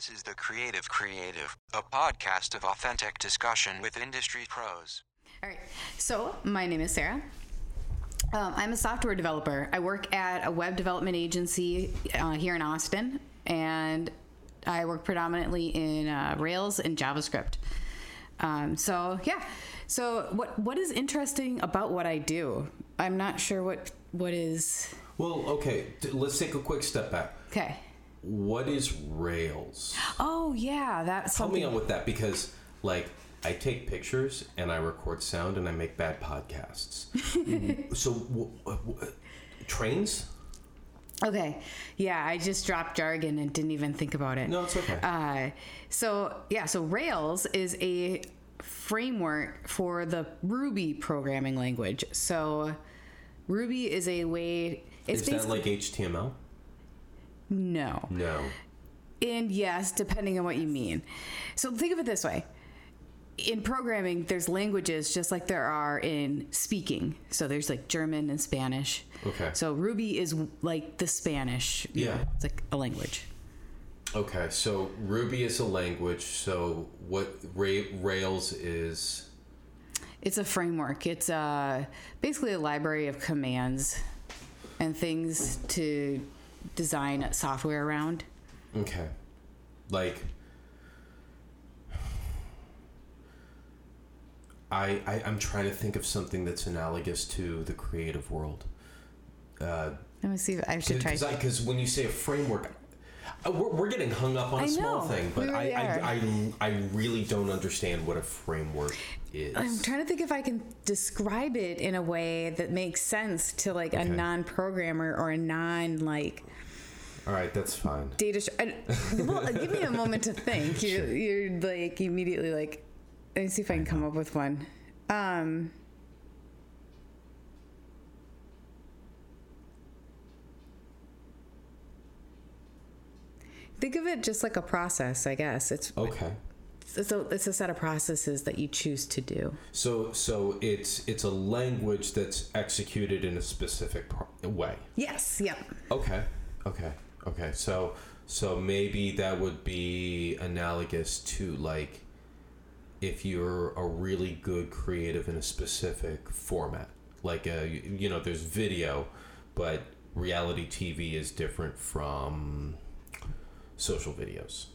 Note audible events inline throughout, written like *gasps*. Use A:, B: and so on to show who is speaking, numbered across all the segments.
A: This is The Creative Creative, a podcast of authentic discussion with industry pros.
B: All right. So, my name is Sara. Um, I'm a software developer. I work at a web development agency uh, here in Austin, and I work predominantly in uh, Rails and JavaScript. Um, so, yeah. So, what what is interesting about what I do? I'm not sure what what is.
C: Well, okay, let's take a quick step back.
B: Okay.
C: What is Rails?
B: Oh yeah, that's
C: Help
B: something.
C: me out with that because, like, I take pictures and I record sound and I make bad podcasts. *laughs* so, w- w- w- trains?
B: Okay. Yeah, I just dropped jargon and didn't even think about it.
C: No, it's okay.
B: Uh, so yeah, so Rails is a framework for the Ruby programming language. So Ruby is a way. It's
C: is that like HTML?
B: No,
C: No.
B: and yes, depending on what you mean. So think of it this way. In programming, there's languages just like there are in speaking. So there's like German and Spanish.
C: Okay.
B: So Ruby is like the Spanish.
C: Yeah.
B: know, It's like a language.
C: Okay, so Ruby is a language. So what Ra- Rails is?
B: It's a framework. It's uh, basically a library of commands and things to design software around.
C: Okay, like I, I I'm trying to think of something that's analogous to the creative world. Uh,
B: Let me see. if I should try.
C: because when you say a framework. Uh, We're, we're getting hung up on a small
B: know,
C: thing, but
B: we really
C: I. I, I, I really don't understand what a framework is.
B: I'm trying to think if I can describe it in a way that makes sense to like a
C: Okay.
B: non-programmer or a non like
C: All right, that's fine.
B: data. Sh- I, well, give me a moment to think. *laughs* You're, you're like immediately like. Let me see if I can come up with one. Um, think of it just like a process. I guess it's
C: Okay.
B: it's a, it's a set of processes that you choose to do.
C: So so it's it's a language that's executed in a specific pro- way.
B: Yes. Yep.
C: Okay. Okay. Okay. So so maybe that would be analogous to like if you're a really good creative in a specific format. Like uh you, you know there's video, but reality TV is different from social videos.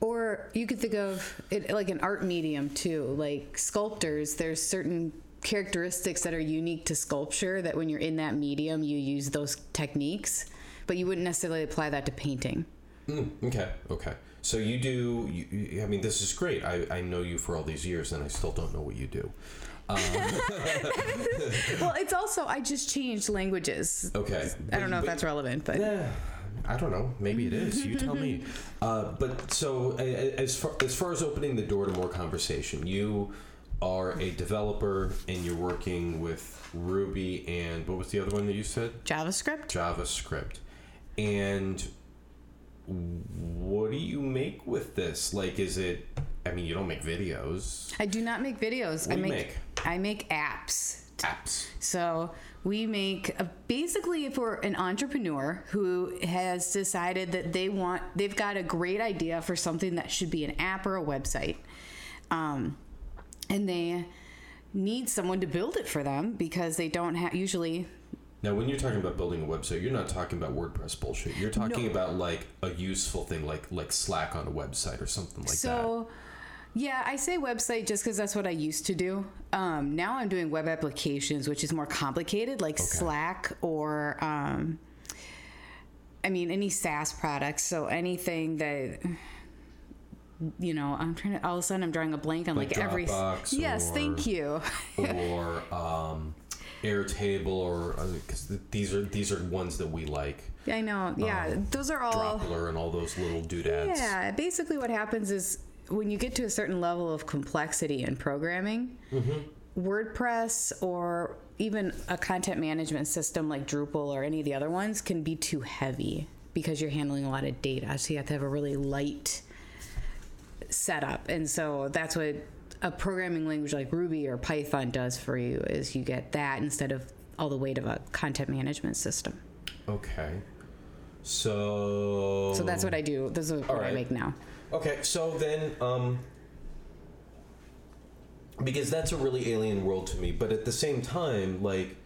B: Or you could think of it like an art medium too. Like sculptors, there's certain characteristics that are unique to sculpture that when you're in that medium, you use those techniques, but you wouldn't necessarily apply that to painting.
C: Mm, okay, okay. So you do. You, you, I mean, this is great. I, I know you for all these years, and I still don't know what you do. *laughs*
B: Well, it's also I just changed languages.
C: Okay.
B: I don't know if
C: But-
B: that's relevant, but
C: Yeah, I don't know. Maybe it is. You tell me. *laughs* Uh, but so as far as far as opening the door to more conversation, you are a developer and you're working with Ruby and what was the other one that you said?
B: JavaScript.
C: JavaScript. And what do you make with this? Like, is it? I mean, you don't make videos,
B: I do not make videos.
C: What
B: I
C: do you
B: make,
C: make?
B: I make apps.
C: apps.
B: So we make a, basically if we're an entrepreneur who has decided that they want they've got a great idea for something that should be an app or a website, um, and they need someone to build it for them because they don't have usually
C: Now, when you're talking about building a website, you're not talking about WordPress bullshit. You're talking
B: No.
C: about like a useful thing, like like Slack on a website or something like that.
B: so. Yeah, I say website just because that's what I used to do. Um, now I'm doing web applications, which is more complicated, like Slack or, um, I mean, any SaaS products. So anything that, you know, I'm trying to. All of a sudden, I'm drawing a blank on
C: Like
B: like, every. Yes,
C: or-
B: thank you.
C: or um, Airtable, or because these are these are ones that we like.
B: I know. Yeah, those are all.
C: Droppler and all those little doodads.
B: Yeah, basically what happens is when you get to a certain level of complexity in programming, mm-hmm. WordPress or even a content management system like Drupal or any of the other ones can be too heavy because you're handling a lot of data. So you have to have a really light setup. And so that's what a programming language like Ruby or Python does for you is you get that instead of all the weight of a content management system.
C: Okay. So.
B: So that's what I do. This is what I make now.
C: Okay, so then, um, because that's a really alien world to me, but at the same time, like,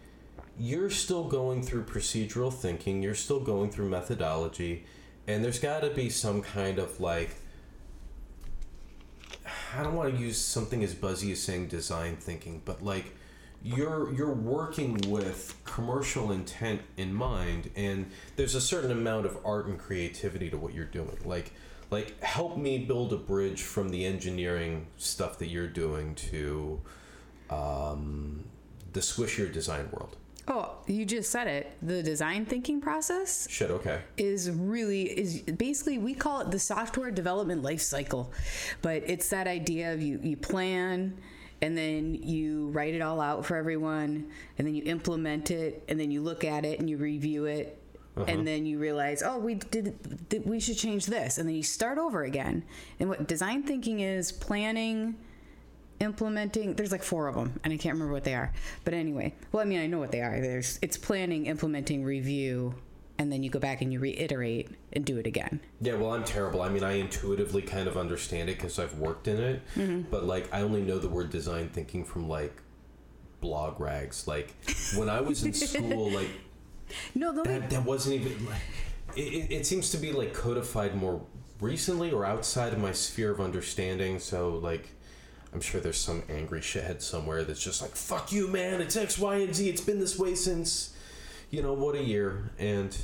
C: you're still going through procedural thinking, you're still going through methodology, and there's got to be some kind of like, I don't want to use something as buzzy as saying design thinking, but like, you're you're working with commercial intent in mind and there's a certain amount of art and creativity to what you're doing. Like like help me build a bridge from the engineering stuff that you're doing to um, the squishier design world.
B: Oh, you just said it. The design thinking process
C: shit okay.
B: is really is basically we call it the software development life cycle. But it's that idea of you you plan and then you write it all out for everyone and then you implement it and then you look at it and you review it Uh-huh. and then you realize oh we did, we should change this. And then you start over again. And what design thinking is planning implementing there's like four of them and i can't remember what they are. But anyway well i mean i know what they are. There's it's planning implementing review and then you go back and you reiterate and do it again.
C: Yeah well i'm terrible. I mean i intuitively kind of understand it because i've worked in it. Mm-hmm. But like i only know the word design thinking from like blog rags. Like when i was in *laughs* school like
B: no
C: that, that wasn't even like it, it, seems to be like codified more recently or outside of my sphere of understanding. So like i'm sure there's some angry shithead somewhere that's just like fuck you man. It's x y and z. It's been this way since you know what a year. And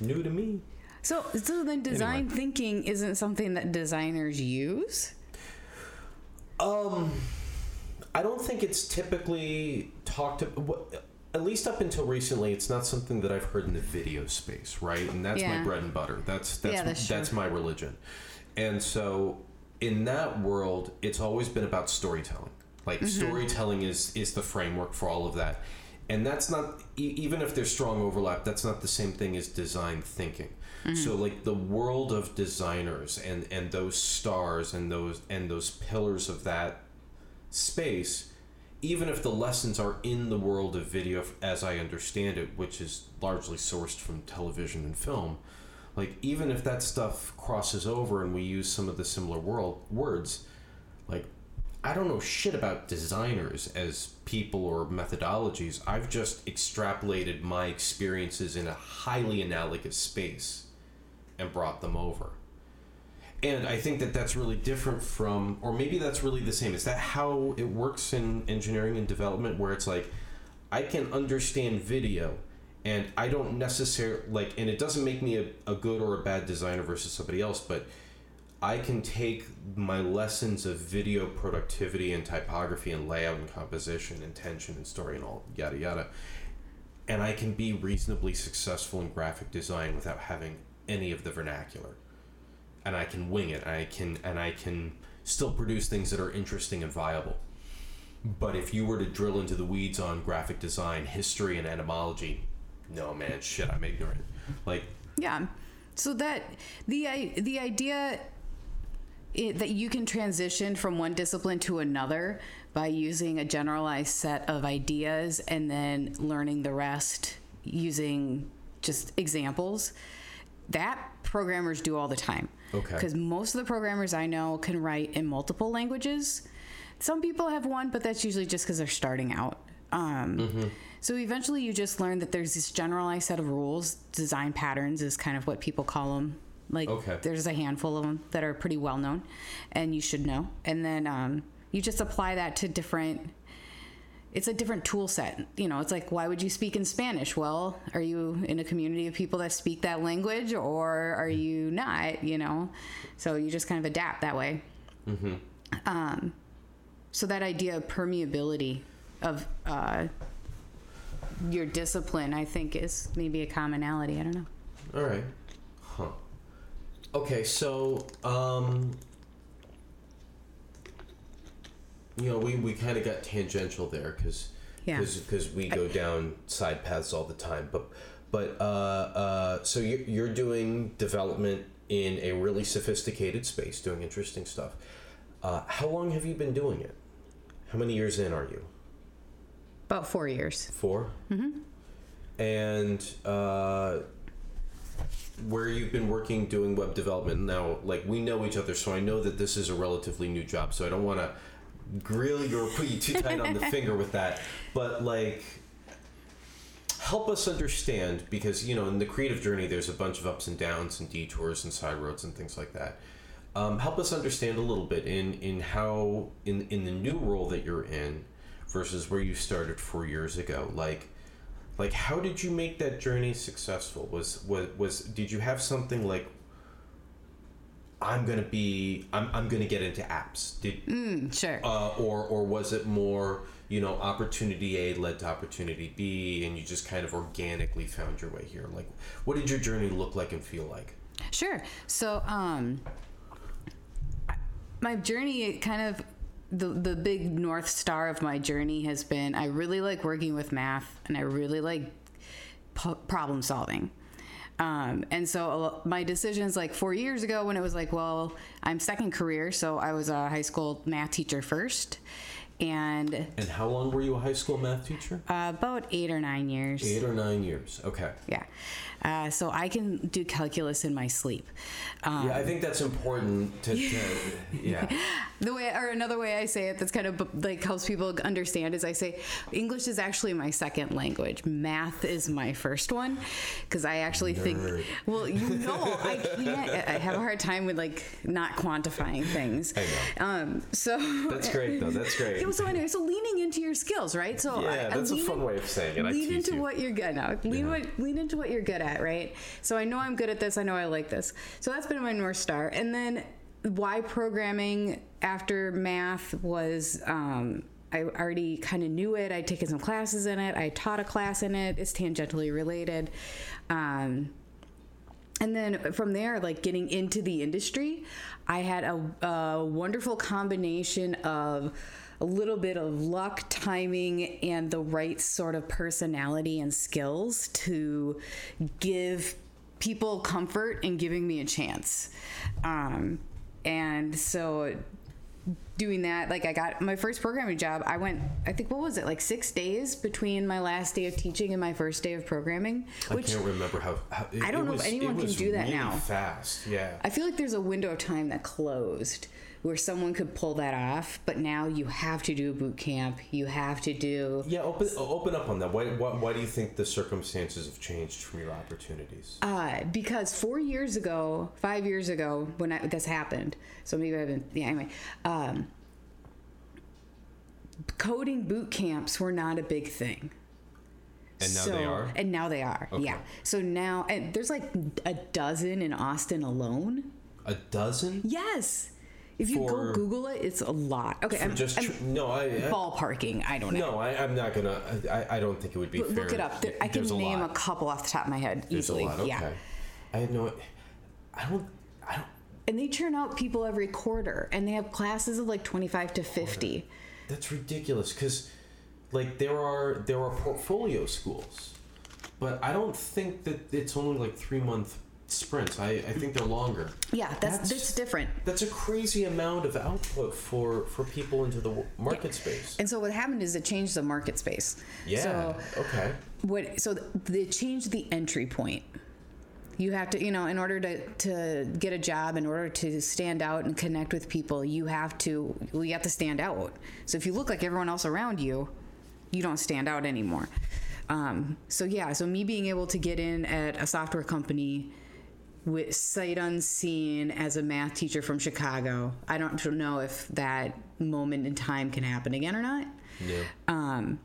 C: new to me.
B: So so then design
C: Anyway.
B: thinking isn't something that designers use?
C: Um, I don't think it's typically talked to. At least up until recently, it's not something that I've heard in the video space, right? And that's my bread and butter. That's that's
B: Yeah, that's
C: that's my religion. And so, in that world, it's always been about storytelling. Like
B: Mm-hmm.
C: storytelling is is the framework for all of that. And that's not e- even if there's strong overlap. That's not the same thing as design thinking.
B: Mm-hmm.
C: So like the world of designers and and those stars and those and those pillars of that space, even if the lessons are in the world of video as I understand it, which is largely sourced from television and film, like even if that stuff crosses over and we use some of the similar world words, like I don't know shit about designers as people or methodologies. I've just extrapolated my experiences in a highly analogous space and brought them over. And I think that that's really different from, or maybe that's really the same. Is that how it works in engineering and development, where it's like, I can understand video, and I don't necessarily like, and it doesn't make me a, a good or a bad designer versus somebody else, but I can take my lessons of video productivity and typography and layout and composition and tension and story and all yada yada, and I can be reasonably successful in graphic design without having any of the vernacular and I can wing it. I can and I can still produce things that are interesting and viable. But if you were to drill into the weeds on graphic design, history, and etymology, no man, shit, I'm ignorant. Like,
B: Yeah. So that the the idea i that you can transition from one discipline to another by using a generalized set of ideas and then learning the rest using just examples. That programmers do all the time.
C: Okay.
B: Because most of the programmers I know can write in multiple languages. Some people have one, but that's usually just because they're starting out. Um, So eventually, you just learn that there's this generalized set of rules. Design patterns is kind of what people call them. Like,
C: Okay.
B: there's a handful of them that are pretty well known, and you should know. And then um, you just apply that to different. It's a different tool set. You know, it's like, why would you speak in Spanish? Well, are you in a community of people that speak that language, or are you not? You know, so you just kind of adapt that way. Um, so that idea of permeability of uh, your discipline, I think, is maybe a commonality. I don't know.
C: all right, huh? Okay, so um, you know, we we kind of got tangential there because
B: Yeah.
C: because we go down side paths all the time, but but uh, uh, so you're, you're doing development in a really sophisticated space, doing interesting stuff. Uh, how long have you been doing it? How many years in are you?
B: About four years.
C: 4 Mm-hmm. And uh, where you've been working doing web development now, like we know each other, so I know that this is a relatively new job. So I don't want to grill you or put you too tight on the *laughs* finger with that. But like, help us understand because you know in the creative journey there's a bunch of ups and downs and detours and side roads and things like that. Um, help us understand a little bit in in how in in the new role that you're in versus where you started four years ago. Like, like how did you make that journey successful? Was was was did you have something like I'm gonna be I'm, I'm gonna get into apps? Did
B: Mm, sure.
C: uh, or or was it more you know opportunity A led to opportunity B and you just kind of organically found your way here? Like, what did your journey look like and feel like?
B: Sure. So, um, my journey kind of the the big north star of my journey has been I really like working with math and I really like problem solving. Um, and so my decisions like four years ago when it was like, well, I'm second career, so I was a high school math teacher first, and
C: And how long were you a high school math teacher?
B: uh, about eight or nine years.
C: Eight or nine years. Okay.
B: Yeah. Uh, so I can do calculus in my sleep. Um,
C: Yeah, I think that's important to, to *laughs* yeah.
B: The way, or another way I say it, that's kind of like helps people understand is I say English is actually my second language. Math is my first one because I actually
C: Nerd.
B: think. Well, you know, I *laughs* can't. I have a hard time with like not quantifying things.
C: I know.
B: Um. So
C: That's great though. That's great.
B: Yeah, so anyway, so leaning into your skills, right? So
C: Yeah,
B: I- I
C: that's a
B: lean
C: fun
B: in-
C: way of saying it.
B: Lean into
C: you.
B: what you're good at. Lean,
C: Yeah.
B: what, lean into what you're good at, right? So I know I'm good at this. I know I like this. So that's been my north star. And then why programming after math was. Um, I already kind of knew it. I'd taken some classes in it. I taught a class in it. It's tangentially related. Um, and then from there like getting into the industry i had a, a wonderful combination of a little bit of luck timing and the right sort of personality and skills to give people comfort in giving me a chance um, and so doing that like i got my first programming job i went i think what was it like six days between my last day of teaching and my first day of programming which
C: I can't remember how. how it,
B: I don't know if anyone can do that
C: really
B: now.
C: Fast, yeah.
B: I feel like there's a window of time that closed where someone could pull that off, but now you have to do a boot camp. You have to do.
C: Yeah, open open up on that. Why, why why do you think the circumstances have changed from your opportunities?
B: Uh, because four years ago, five years ago, when I, this happened, so maybe I've been. Yeah, anyway. Um, coding boot camps were not a big thing.
C: And now
B: so,
C: they are.
B: And now they are.
C: Okay.
B: Yeah. So now, and there's like a dozen in Austin alone.
C: A dozen?
B: Yes. If you go Google it, it's a lot. Okay. I'm
C: just
B: I'm
C: tr- no, I, I
B: ballparking. I don't know.
C: no, I, I'm not gonna. I, I don't think it would be
B: Look-
C: fair.
B: Look it up. There, I can
C: a
B: name
C: lot.
B: a couple off the top of my head
C: There's
B: easily.
C: a lot. Okay.
B: Yeah.
C: I had no. I don't. I don't.
B: And they churn out people every quarter, and they have classes of like 25 to 50.
C: That's ridiculous because, like, there are there are portfolio schools, but I don't think that it's only like three month sprints. I, I think they're longer.
B: Yeah, that's that's, different.
C: That's a crazy amount of output for for people into the market space.
B: And so what happened is it changed the market space.
C: Yeah.
B: So
C: okay.
B: what? So they changed the entry point. You have to, you know, in order to, to get a job, in order to stand out and connect with people, you have to, well, you have to stand out. So if you look like everyone else around you, you don't stand out anymore. Um, so yeah, so me being able to get in at a software company with sight unseen as a math teacher from Chicago, I don't know if that moment in time can happen again or not.
C: Yeah.
B: Um,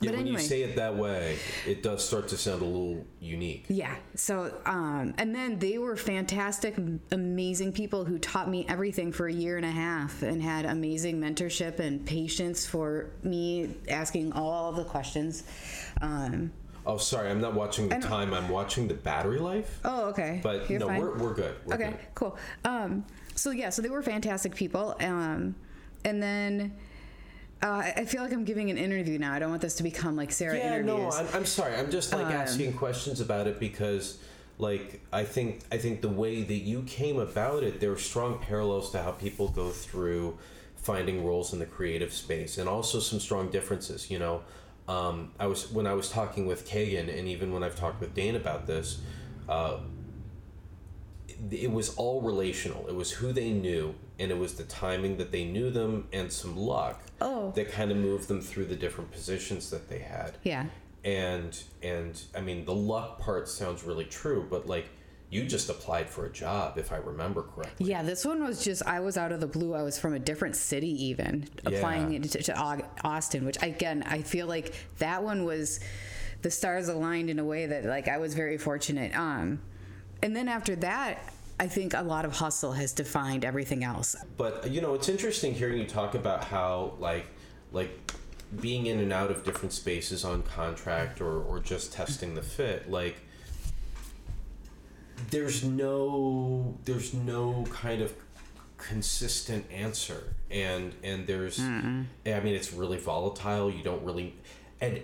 C: Yeah,
B: but
C: when
B: anyway.
C: you say it that way, it does start to sound a little unique.
B: Yeah. So, um, and then they were fantastic, amazing people who taught me everything for a year and a half and had amazing mentorship and patience for me asking all of the questions. Um,
C: Oh, sorry, I'm not watching the time. I'm watching the battery life.
B: oh, okay.
C: But
B: You're
C: no,
B: fine.
C: we're, we're good. We're
B: okay,
C: good.
B: cool. Um, so yeah, so they were fantastic people. Um, and then uh, I feel like I'm giving an interview now. I don't want this to become like Sara
C: Yeah, no. I'm, I'm sorry. I'm just
B: Um,
C: like asking questions about it because, like, I think I think the way that you came about it, there are strong parallels to how people go through finding roles in the creative space, and also some strong differences. You know, um, I was when I was talking with Kagan, and even when I've talked with Dane about this. uh, it, it was all relational. It was who they knew, and it was the timing that they knew them, and some luck
B: Oh.
C: that kind of moved them through the different positions that they had.
B: Yeah.
C: And and I mean, the luck part sounds really true, but like you just applied for a job, if I remember correctly.
B: Yeah, this one was just I was out of the blue. I was from a different city, even applying
C: Yeah.
B: it to, to Austin, which again I feel like that one was the stars aligned in a way that like I was very fortunate. Um, and then after that, I think a lot of hustle has defined everything else.
C: But you know, it's interesting hearing you talk about how like like being in and out of different spaces on contract or or just testing the fit, like there's no there's no kind of consistent answer. And and there's i mean it's really volatile. You don't really and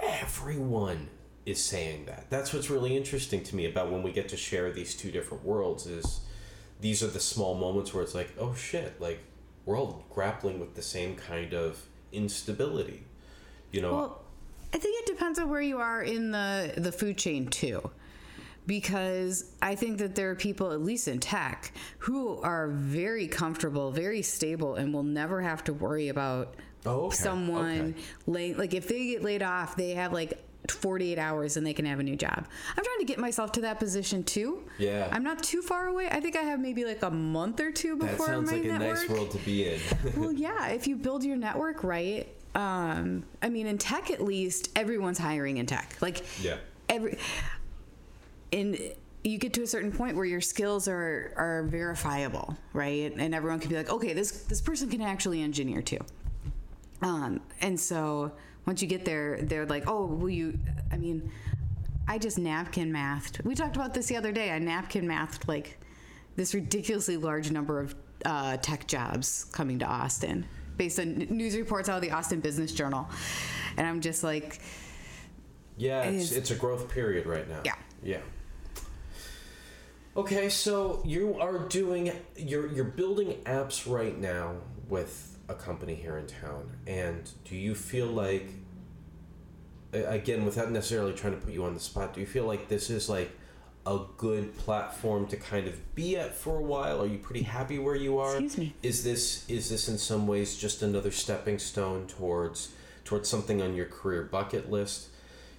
C: everyone is saying that. That's what's really interesting to me about when we get to share these two different worlds is these are the small moments where it's like oh shit like we're all grappling with the same kind of instability you know?
B: Well, I think it depends on where you are in the the food chain too. Because I think that there are people, at least in tech, who are very comfortable, very stable, and will never have to worry about
C: Oh, okay.
B: someone
C: Okay.
B: lay like if they get laid off, they have like 48 hours and they can have a new job. I'm trying to get myself to that position too.
C: Yeah.
B: I'm not too far away. I think I have maybe like a month or two before that
C: sounds
B: my
C: like a nice world to be in *laughs*
B: well, yeah, if you build your network right, um, I mean, in tech at least, everyone's hiring in tech. Like,
C: Yeah.
B: every, and you get to a certain point where your skills are are verifiable, right? And everyone can be like, okay, this this person can actually engineer too. Um, and so once you get there, they're like, oh, will you? I mean, I just napkin mathed. We talked about this the other day. I napkin mathed like this ridiculously large number of uh, tech jobs coming to Austin based on news reports out of the Austin Business Journal. And I'm just like,
C: Yeah, it's,
B: is-
C: it's a growth period right now.
B: Yeah.
C: Yeah. Okay, so you are doing you're you're building apps right now with a company here in town, and do you feel like again, without necessarily trying to put you on the spot, do you feel like this is like a good platform to kind of be at for a while? Are you pretty happy where you are?
B: Excuse me.
C: Is this is this in some ways just another stepping stone towards towards something on your career bucket list?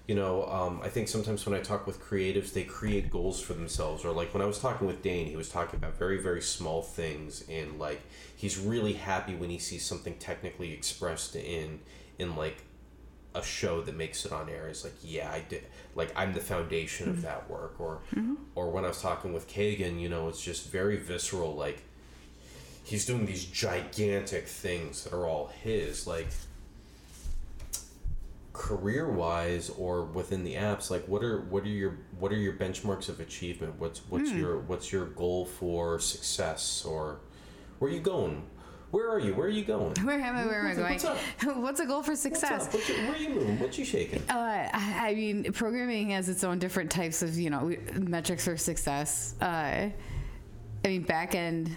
C: You know, um, I think sometimes when I talk with creatives, they create goals for themselves. Or like when I was talking with Dane, he was talking about very very small things, and like he's really happy when he sees something technically expressed in in like a show that makes it on air. Is like yeah i did like i'm the foundation of that work. Or or when i was talking with kagan you know it's just very visceral like he's doing these gigantic things that are all his like career wise or within the apps like what are what are your what are your benchmarks of achievement what's what's your what's your goal for success or where are you going where are you where are you going
B: where am I? Where am I going?
C: What's up? *laughs*
B: What's a goal for
C: What's
B: success?
C: up? What you, where are you moving what you shaking
B: Uh, I I mean, programming has its own different types of, you know, metrics for success. Uh, I mean, back end,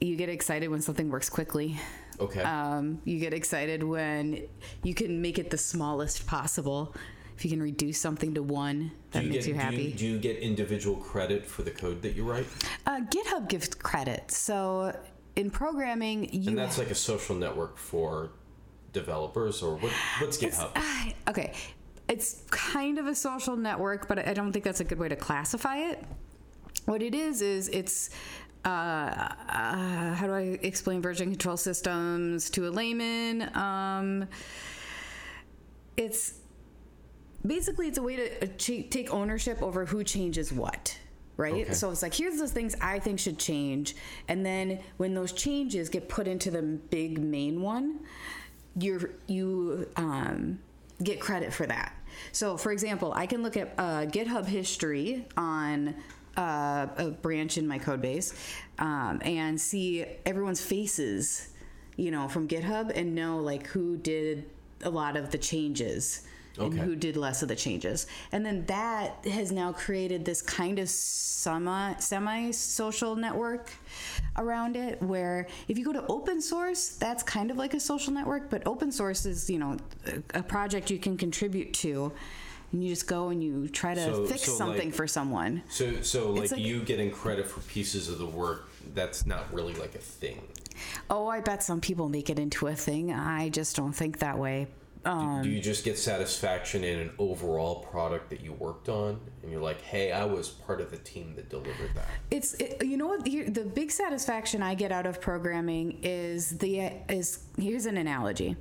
B: you get excited when something works quickly.
C: Okay
B: Um, you get excited when you can make it the smallest possible. If you can reduce something to one, that
C: you
B: makes
C: get,
B: you
C: Do
B: happy.
C: you, do you get individual credit for the code that you write?
B: uh, GitHub gives credit. So in programming, you
C: And that's like a social network for developers, or what? What's GitHub?
B: Ah, okay it's kind of a social network but i don't think that's a good way to classify it what it is is it's uh, uh, how do I explain version control systems to a layman? Um, it's basically it's a way to uh, take ownership over who changes what right
C: Okay.
B: so it's like here's the things i think should change and then when those changes get put into the big main one you're you um, get credit for that so for example i can look at uh, github history on uh, a branch in my code base um, and see everyone's faces you know from github and know like who did a lot of the changes and who did less of the changes. And then that has now created this kind of semi semi social network around it where if you go to open source that's kind of like a social network but open source is you know a project you can contribute to and you just go and you try to
C: So-
B: fix
C: so,
B: something
C: like-
B: for someone.
C: So, so like,
B: like-
C: you getting credit for pieces of the work that's not really like a thing.
B: Oh, I bet some people make it into a thing. I just don't think that way. Um,
C: Do you just get satisfaction in an overall product that you worked on, and you're like, "Hey, I was part of the team that delivered that."
B: It's it, you know what here, the big satisfaction I get out of programming is the is here's an analogy.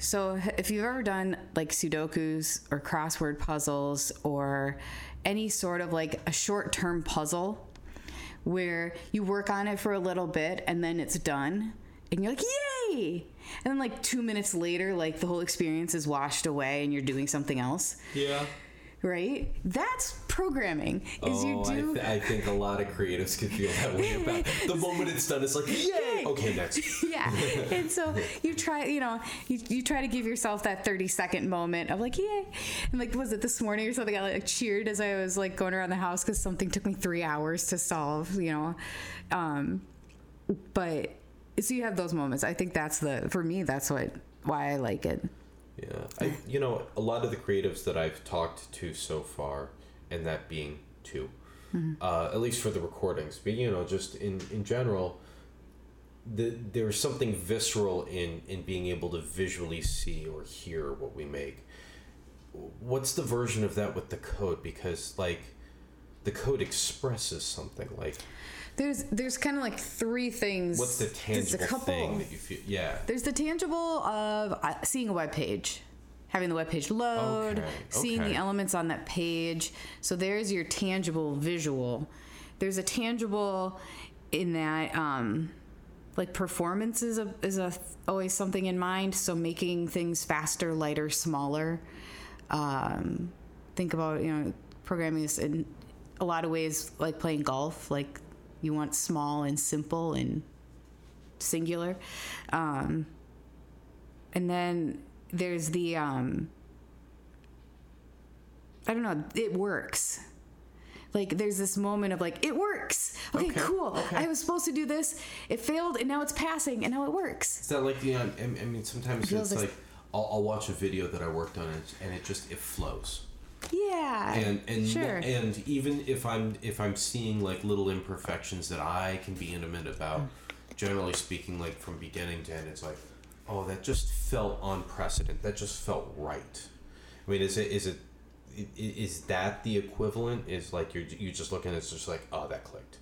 B: So if you've ever done like Sudokus or crossword puzzles or any sort of like a short term puzzle where you work on it for a little bit and then it's done and you're like yay and then like two minutes later like the whole experience is washed away and you're doing something else
C: Yeah.
B: Right? That's programming. Is you
C: Oh,
B: do
C: I, th- I think a lot of creatives can feel that way about the *laughs* moment it's done. It's like, yay! Okay, next. *laughs*
B: yeah. And so you try you know you, you try to give yourself that 30 second moment of like yay. And like was it this morning or something? I like cheered as i was like going around the house because something took me three hours to solve you know? Um but so you have those moments. I think that's the for me that's what why i like it
C: Yeah, I, you know, a lot of the creatives that I've talked to so far, and that being 2 uh, at least for the recordings, but you know, just in in general, the, there's something visceral in in being able to visually see or hear what we make. What's the version of that with the code? Because like, the code expresses something. Like,
B: there's there's kind of like three things
C: what's the tangible
B: couple-
C: thing that you feel? Yeah.
B: There's the tangible of uh, seeing a web page, having the web page load,
C: Okay,
B: seeing
C: okay.
B: the elements on that page. So there's your tangible visual. There's a tangible in that, um, like performance is a is a always something in mind. So making things faster, lighter, smaller. Um, think about you know programming is in a lot of ways like playing golf. Like you want small and simple and singular. Um, and then there's the, um, I don't know, it works. Like there's this moment of like, it works. Okay,
C: Okay,
B: cool.
C: okay.
B: I was supposed to do this. It failed and now it's passing and now it works.
C: Is that like you know? I, I mean, sometimes
B: feels
C: it's
B: like-
C: like I'll, I'll watch a video that I worked on, and it, and it just it flows.
B: Yeah.
C: And and
B: sure.
C: and even if I'm if I'm seeing like little imperfections that I can be intimate about, generally speaking, like from beginning to end, it's like, oh, that just felt on precedent. That just felt right. I mean, is it is it is that the equivalent? Is like you're you just looking, it's just like, oh, that clicked.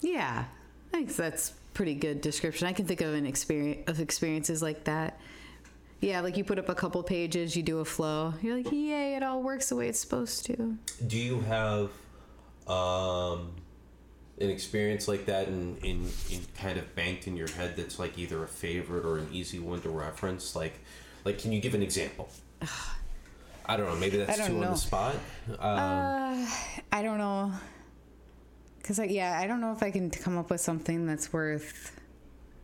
B: Yeah, I think that's pretty good description. I can think of an experience of experiences like that. Yeah, like you put up a couple pages, you do a flow. You're like, yay, it all works the way it's supposed to.
C: Do you have um, an experience like that in, in, in kind of banked in your head that's like either a favorite or an easy one to reference? Like, like can you give an example? *sighs* I don't know. Maybe that's too on the spot. Um,
B: Uh, I don't know. Cause like, yeah, I don't know if I can come up with something that's worth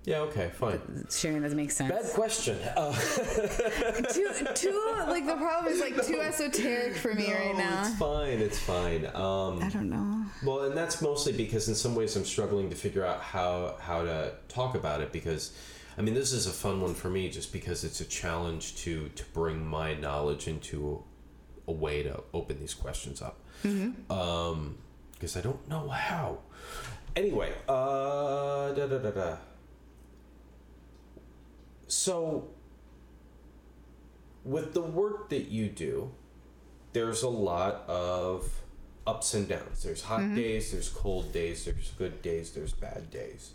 C: yeah. Okay. Fine.
B: sharing that makes sense.
C: Bad question. Uh, *laughs*
B: too, too, like the problem is like too esoteric for me right now.
C: It's fine. It's fine. Um,
B: I don't know.
C: Well, and that's mostly because in some ways I'm struggling to figure out how how to talk about it because I mean this is a fun one for me just because it's a challenge to to bring my knowledge into a way to open these questions up. Um because I don't know how. Anyway, uh da da da da. So with the work that you do, there's a lot of ups and downs. There's hot days, there's cold days, there's good days, there's bad days.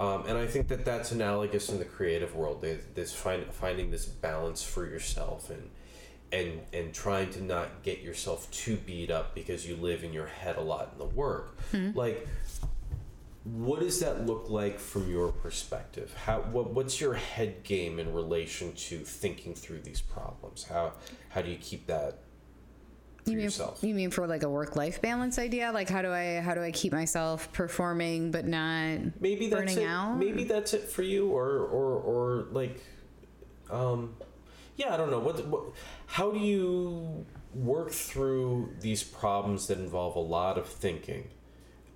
C: Um, and I think that that's analogous in the creative world. There's This find, finding this balance for yourself and and and trying to not get yourself too beat up because you live in your head a lot in the work. Like, what does that look like from your perspective? How what, what's your head game in relation to thinking through these problems? How how do you keep that for
B: You mean,
C: yourself?
B: you mean for like a work-life balance idea? Like how do I how do I keep myself performing but not
C: maybe that's
B: burning
C: it.
B: out?
C: Maybe that's it for you, or or or like, um, yeah, I don't know. What, what how do you work through these problems that involve a lot of thinking,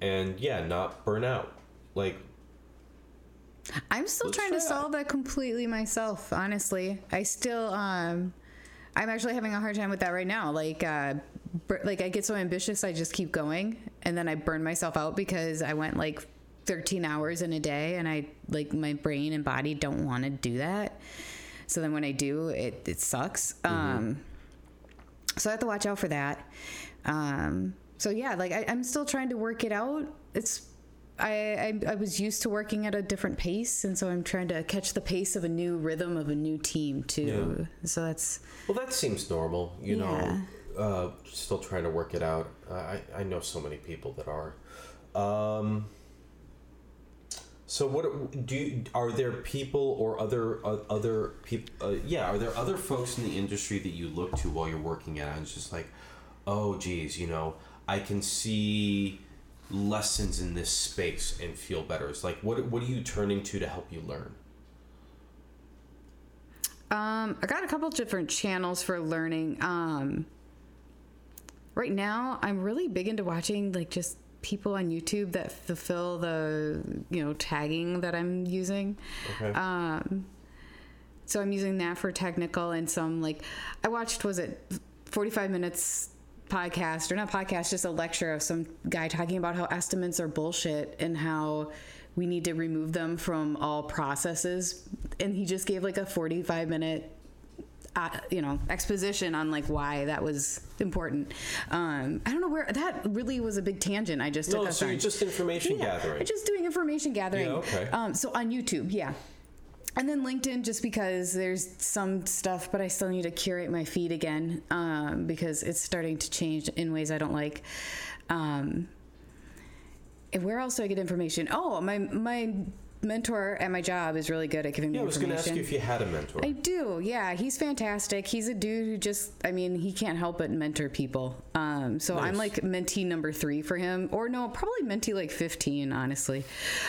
C: and yeah, not burn out? Like,
B: I'm still trying to solve that completely myself, honestly. I still um I'm actually having a hard time with that right now. Like, uh, bur- like I get so ambitious, I just keep going, and then I burn myself out because I went like 13 hours in a day, and I like my brain and body don't want to do that. So then when I do, it it sucks. Um, so I have to watch out for that. Um, so yeah, like I, I'm still trying to work it out. It's I, I I was used to working at a different pace, and so I'm trying to catch the pace of a new rhythm of a new team too. So that's
C: Well, that seems normal, you know. Uh, still trying to work it out. I I know so many people that are. Um, so what do you, are there people or other uh, other people? Uh, yeah, are there other folks in the industry that you look to while you're working at? it And it's just like, oh, geez, you know, I can see lessons in this space and feel better. It's like, what what are you turning to to help you learn?
B: Um, I got a couple different channels for learning. Um, right now, I'm really big into watching like just people on YouTube that fulfill the you know tagging that I'm using.
C: Okay.
B: Um, so I'm using that for technical and some like I watched was it 45 minutes podcast or not podcast just a lecture of some guy talking about how estimates are bullshit and how we need to remove them from all processes and he just gave like a 45 minute uh, you know exposition on like why that was important um i don't know where that really was a big tangent i just took
C: no,
B: us
C: so you're just information
B: Yeah,
C: gathering.
B: just doing information gathering.
C: Yeah, okay.
B: Um, so on YouTube, yeah. And then LinkedIn, just because there's some stuff, but I still need to curate my feed again um, because it's starting to change in ways I don't like. Um, where else do I get information? Oh, my my mentor at my job is really good at giving
C: yeah, I
B: me
C: was going to
B: information.
C: ask you if you had a mentor.
B: I do, yeah. He's fantastic. He's a dude who just, I mean, he can't help but mentor people. Um, so I'm like mentee number three for him, or no, probably mentee like 15, honestly.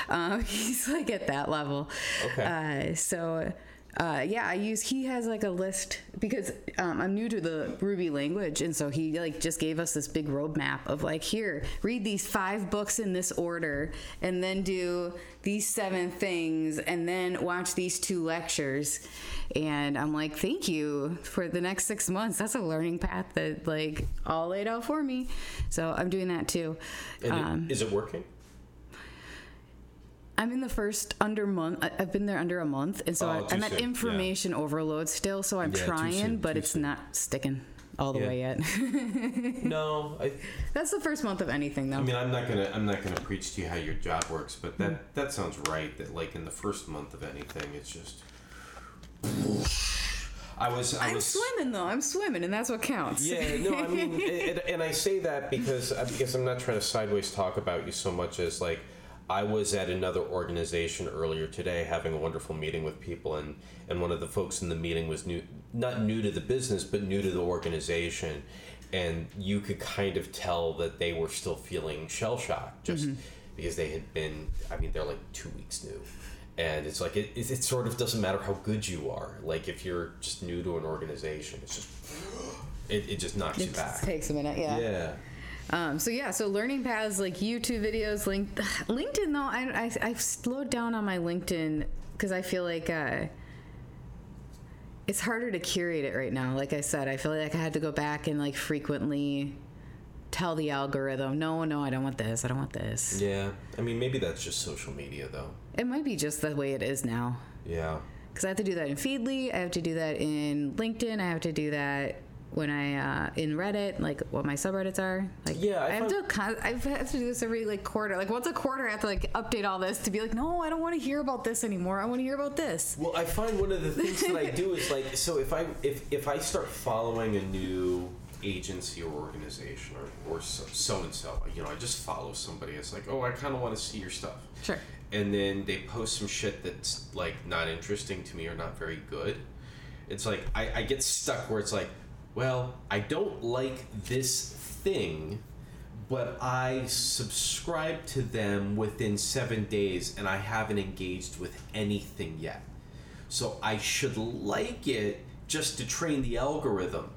B: Um, *laughs* he's like at that level.
C: Okay.
B: Uh, so. Uh, yeah, I use. He has like a list because um, I'm new to the Ruby language, and so he like just gave us this big roadmap of like, here, read these five books in this order, and then do these seven things, and then watch these two lectures. And I'm like, thank you for the next six months. That's a learning path that like all laid out for me. So I'm doing that too. Um,
C: is it working?
B: I'm in the first under month. I've been there under a month, and so
C: Oh,
B: I, I'm at
C: soon, yeah.
B: information overload still. So I'm
C: Yeah,
B: trying,
C: soon,
B: but it's
C: soon.
B: not sticking all the
C: Yeah.
B: way yet. *laughs*
C: No, I,
B: That's the first month of anything, though.
C: I mean, I'm not gonna, I'm not gonna preach to you how your job works, but that, mm. that sounds right. That like in the first month of anything, it's just. I was, I
B: I'm swimming though. I'm swimming, and that's what counts.
C: Yeah, no, I mean, *laughs* and, and I say that because because I'm not trying to sideways talk about you so much as like I was at another organization earlier today having a wonderful meeting with people, and and one of the folks in the meeting was new, not new to the business, but new to the organization, and you could kind of tell that they were still feeling shell shocked just mm-hmm. because they had been. I mean, they're like two weeks new. And it's like it, it, it sort of doesn't matter how good you are. Like if you're just new to an organization, it's just *gasps* it, it just knocks you
B: It
C: back.
B: takes a minute. Yeah.
C: Yeah.
B: Um, so yeah, so learning paths like YouTube videos, link, *sighs* LinkedIn though, I, I I've slowed down on my LinkedIn because I feel like uh, it's harder to curate it right now. Like I said, I feel like I had to go back and like frequently tell the algorithm, no, no, I don't want this, I don't want this.
C: Yeah. I mean, maybe that's just social media, though.
B: It might be just the way it is now.
C: Yeah.
B: Because I have to do that in Feedly, I have to do that in LinkedIn, I have to do that when I uh, in Reddit, like what my subreddits are. Like,
C: Yeah, I
B: I, have to. Con- I have to do this every like quarter. Like once a quarter, I have to like update all this to be like, no, I don't want to hear about this anymore. I want to hear about this.
C: Well, I find one of the things that I do is like, so if I if if I start following a new agency or organization or or so and so, you know, I just follow somebody. It's like, oh, I kind of want to see your stuff.
B: Sure.
C: and then they post some shit that's like not interesting to me or not very good it's like I, I get stuck where it's like well i don't like this thing but i subscribe to them within seven days and i haven't engaged with anything yet. So i should like it just to train the algorithm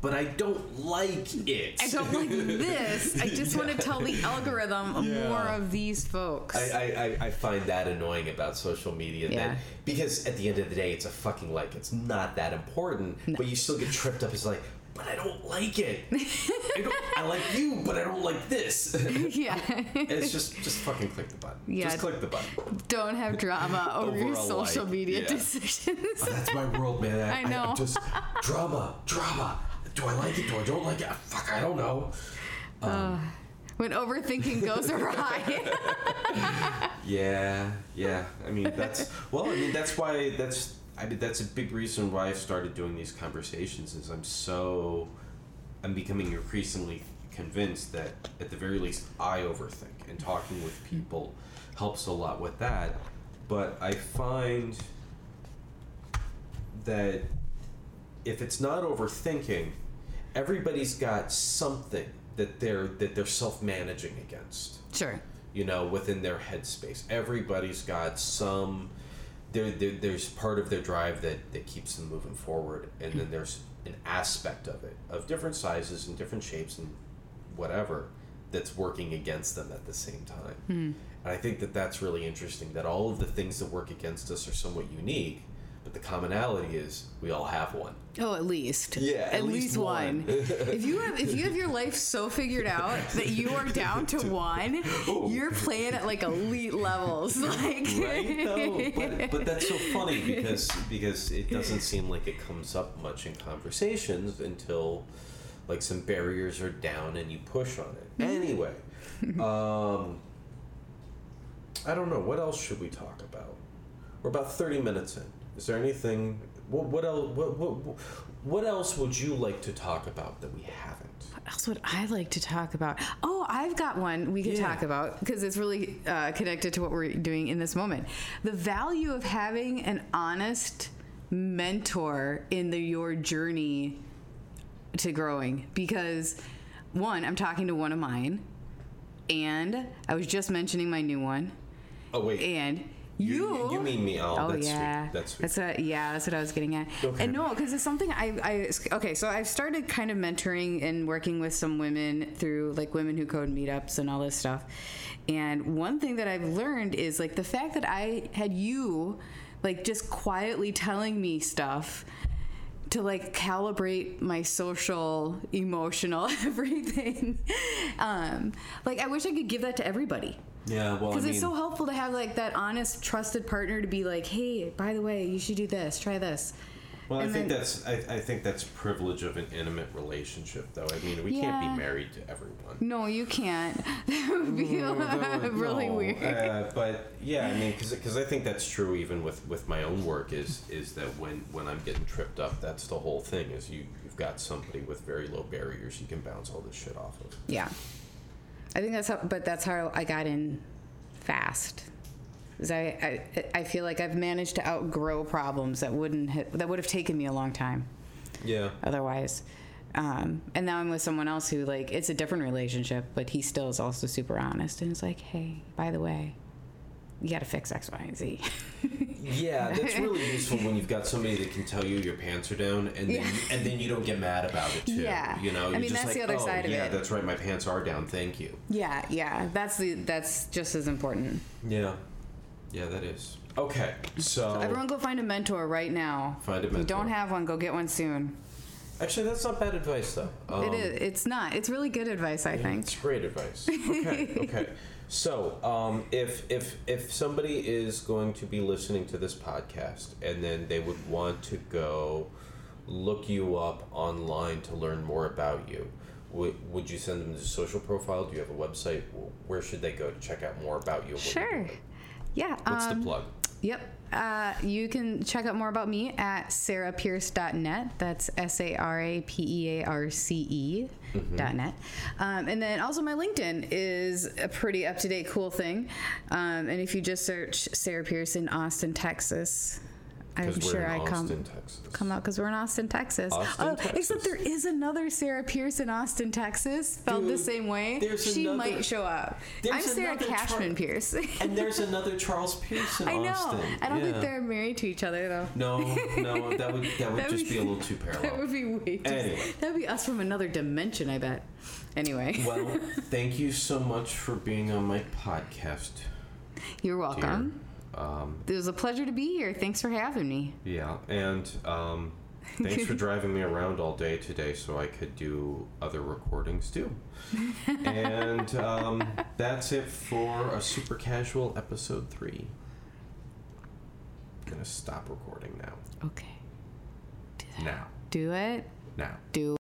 C: but I don't like it.
B: I don't like this. I *laughs* just want to tell the algorithm
C: Yeah.
B: more of these folks.
C: I, I, I- I find that annoying about social media.
B: Yeah.
C: Because at the end of the day, it's a fucking like. It's not that important, but you still get tripped up. It's like, but I don't like it. *laughs* I, don't, I like you, but I don't like this. *laughs*
B: yeah.
C: it's just just fucking click the button.
B: Yeah.
C: Just click the button.
B: don't have drama over,
C: Over
B: your social media
C: yeah.
B: decisions.
C: Oh, that's my world, man.
B: I know.
C: I'm just drama, drama. Do I like it? Do I don't like it? Fuck, I don't know.
B: Um, when overthinking goes *laughs* awry.
C: Yeah, yeah. I mean, that's well. I mean, that's why that's. I mean, that's a big reason why I started doing these conversations. Is I'm so, I'm becoming increasingly convinced that at the very least I overthink, and talking with people helps a lot with that. But I find that if it's not overthinking, everybody's got something that they're that they're self managing against
B: sure.
C: you know, within their headspace. Everybody's got some. There, there, there's part of their drive that, that keeps them moving forward, and then there's an aspect of it of different sizes and different shapes and whatever that's working against them at the same time. Hmm. And I think that that's really interesting. That all of the things that work against us are somewhat unique, but the commonality is we all have one.
B: Oh, at least.
C: Yeah,
B: At, least, one. *laughs* if you have if you have your life so figured out that you are down to one, you're playing at like elite levels. *laughs* Like
C: right though but, but that's so funny because because it doesn't seem like it comes up much in conversations until like some barriers are down and you push on it anyway um i don't know what else should we talk about we're about 30 minutes in is there anything what, what else what, what, what else would you like to talk about that we haven't
B: What else would I like to talk about? Oh, I've got one we could
C: Yeah.
B: talk about because it's really uh, connected to what we're doing in this moment. The value of having an honest mentor in the your journey to growing because one, I'm talking to one of mine, and I was just mentioning my new one,
C: oh wait
B: and
C: you,
B: you.
C: you mean me oh,
B: Oh
C: that's
B: yeah,
C: sweet that's sweet
B: That's what, yeah, that's what I was getting at.
C: Okay.
B: And no, because it's something I, I, okay. So I've started kind of mentoring and working with some women through like women who code meetups and all this stuff. And one thing that I've learned is like the fact that I had you, like just quietly telling me stuff to like calibrate my social, emotional, *laughs* everything. Um, like I wish I could give that to everybody
C: yeah well I
B: because
C: mean,
B: it's so helpful to have like that honest, trusted partner to be like, hey, by the way, you should do this, try this.
C: Well, I think
B: then-
C: that's I, I think that's privilege of an intimate relationship, though. I mean, we can't be married to everyone.
B: No, you can't. *laughs* That would be *laughs* really
C: No,
B: weird.
C: Uh, but yeah, I mean, because I think that's true even with, with my own work is is that when, when I'm getting tripped up, that's the whole thing is you you've got somebody with very low barriers you can bounce all this shit off of.
B: yeah, I think that's how. But that's how I got in fast. 'Cause I, I I feel like I've managed to outgrow problems that wouldn't ha- that would have taken me a long time.
C: Yeah.
B: otherwise. Um, and now I'm with someone else who like it's a different relationship, but he still is also super honest and it's like, hey, by the way, you got to fix X, Y, and Z. *laughs*
C: Yeah, that's really useful when you've got somebody that can tell you your pants are down, and then
B: Yeah.
C: and then you don't get mad about it too.
B: Yeah.
C: you know,
B: I mean,
C: just
B: that's
C: like,
B: the other
C: oh,
B: side of
C: yeah,
B: it.
C: that's right, my pants are down. Thank you.
B: yeah, yeah, that's the that's just as important.
C: Yeah, yeah, that is okay. So,
B: Everyone, go find a mentor right now.
C: Find a mentor.
B: If you don't have one, go get one soon.
C: actually, that's not bad advice though. Um,
B: it is. It's not. It's really good advice, I think.
C: It's great advice. Okay, *laughs* okay. So, um, if if if somebody is going to be listening to this podcast and then they would want to go look you up online to learn more about you, would would you send them to social profile? Do you have a website? Where should they go to check out more about you? and what you're
B: Sure. Yeah.
C: What's
B: um,
C: the plug?
B: Yep. Uh, you can check out more about me at sarapearce.net. That's S A R A P E A R C E dot net. Um, and then also my LinkedIn is a pretty up to date, cool thing. Um, and if you just search Sara Pearce in Austin, Texas, I'm sure I come
C: Texas.
B: come out because we're in Austin, Texas.
C: Austin,
B: oh, except there is another Sara Pearce in Austin, Texas, spelled the same way. She
C: another-
B: might show up. I'm
C: Sara
B: Cashman
C: Char-
B: Pearce. *laughs*
C: And there's another Charles Pearce in
B: I know.
C: Austin.
B: I don't think they're married to each other though.
C: No, no, that would that *laughs* would
B: That
C: just
B: would-
C: be a little too *laughs* parallel.
B: That would be way too.
C: Anyway.
B: That would be us from another dimension, I bet. Anyway,
C: Well, thank you so much for being on my podcast.
B: you're
C: Dear. Um,
B: It was a pleasure to be here. Thanks for having me.
C: yeah, and um, thanks for *laughs* driving me around all day today so I could do other recordings too. and um, *laughs* that's it for a super casual episode three. I'm gonna stop recording now.
B: Okay.
C: Now.
B: Do it.
C: Now.
B: Do